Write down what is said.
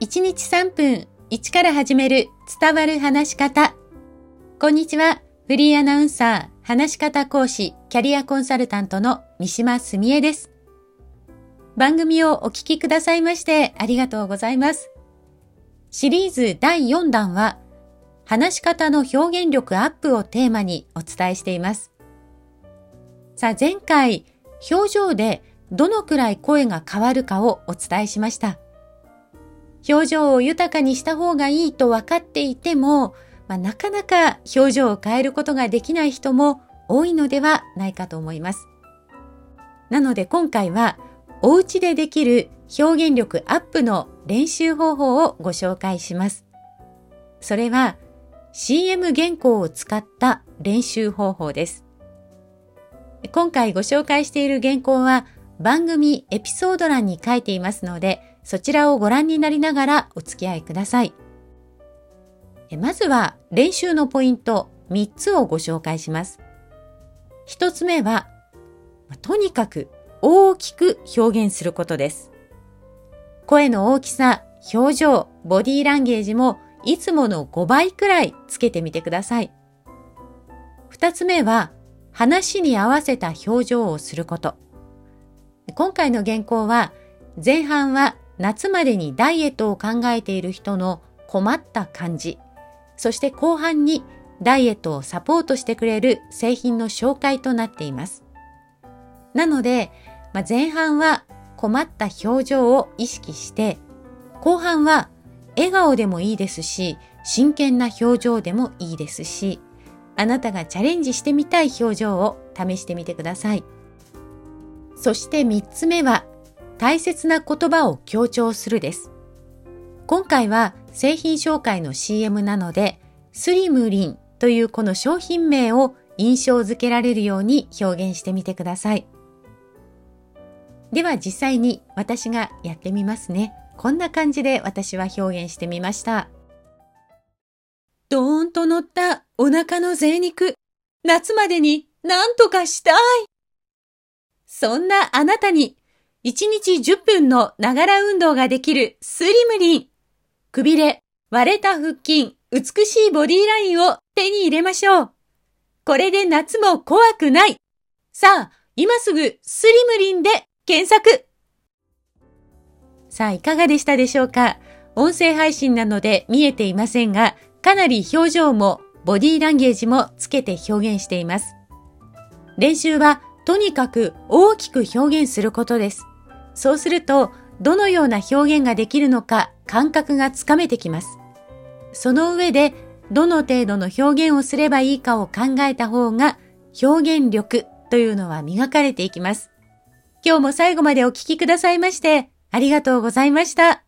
1日3分1から始める伝わる話し方。こんにちは。フリーアナウンサー、話し方講師、キャリアコンサルタントの三島澄江です。番組をお聞きくださいましてありがとうございます。シリーズ第4弾は、話し方の表現力アップをテーマにお伝えしています。さあ前回、表情でどのくらい声が変わるかをお伝えしました。表情を豊かにした方がいいと分かっていても、まあ、なかなか表情を変えることができない人も多いのではないかと思います。なので今回はお家でできる表現力アップの練習方法をご紹介します。それは CM 原稿を使った練習方法です。今回ご紹介している原稿は番組エピソード欄に書いていますので、そちらをご覧になりながらお付き合いください。まずは練習のポイント3つをご紹介します。1つ目は、とにかく大きく表現することです。声の大きさ、表情、ボディーランゲージもいつもの5倍くらいつけてみてください。2つ目は、話に合わせた表情をすること。今回の原稿は、前半は夏までにダイエットを考えている人の困った感じ。そして後半にダイエットをサポートしてくれる製品の紹介となっています。なので、まあ、前半は困った表情を意識して、後半は笑顔でもいいですし、真剣な表情でもいいですし、あなたがチャレンジしてみたい表情を試してみてください。そして三つ目は、大切な言葉を強調するです。今回は製品紹介の CM なので、スリムリンというこの商品名を印象づけられるように表現してみてください。では実際に私がやってみますね。こんな感じで私は表現してみました。ドーンと乗ったお腹の贅肉。夏までに何とかしたい。そんなあなたに、1日10分のながら運動ができるスリムリン。くびれ、割れた腹筋、美しいボディラインを手に入れましょう。これで夏も怖くない。さあ、今すぐスリムリンで検索。さあ、いかがでしたでしょうか？音声配信なので見えていませんが、かなり表情もボディランゲージもつけて表現しています。練習はとにかく大きく表現することです。そうすると、どのような表現ができるのか感覚がつかめてきます。その上で、どの程度の表現をすればいいかを考えた方が、表現力というのは磨かれていきます。今日も最後までお聴きくださいまして、ありがとうございました。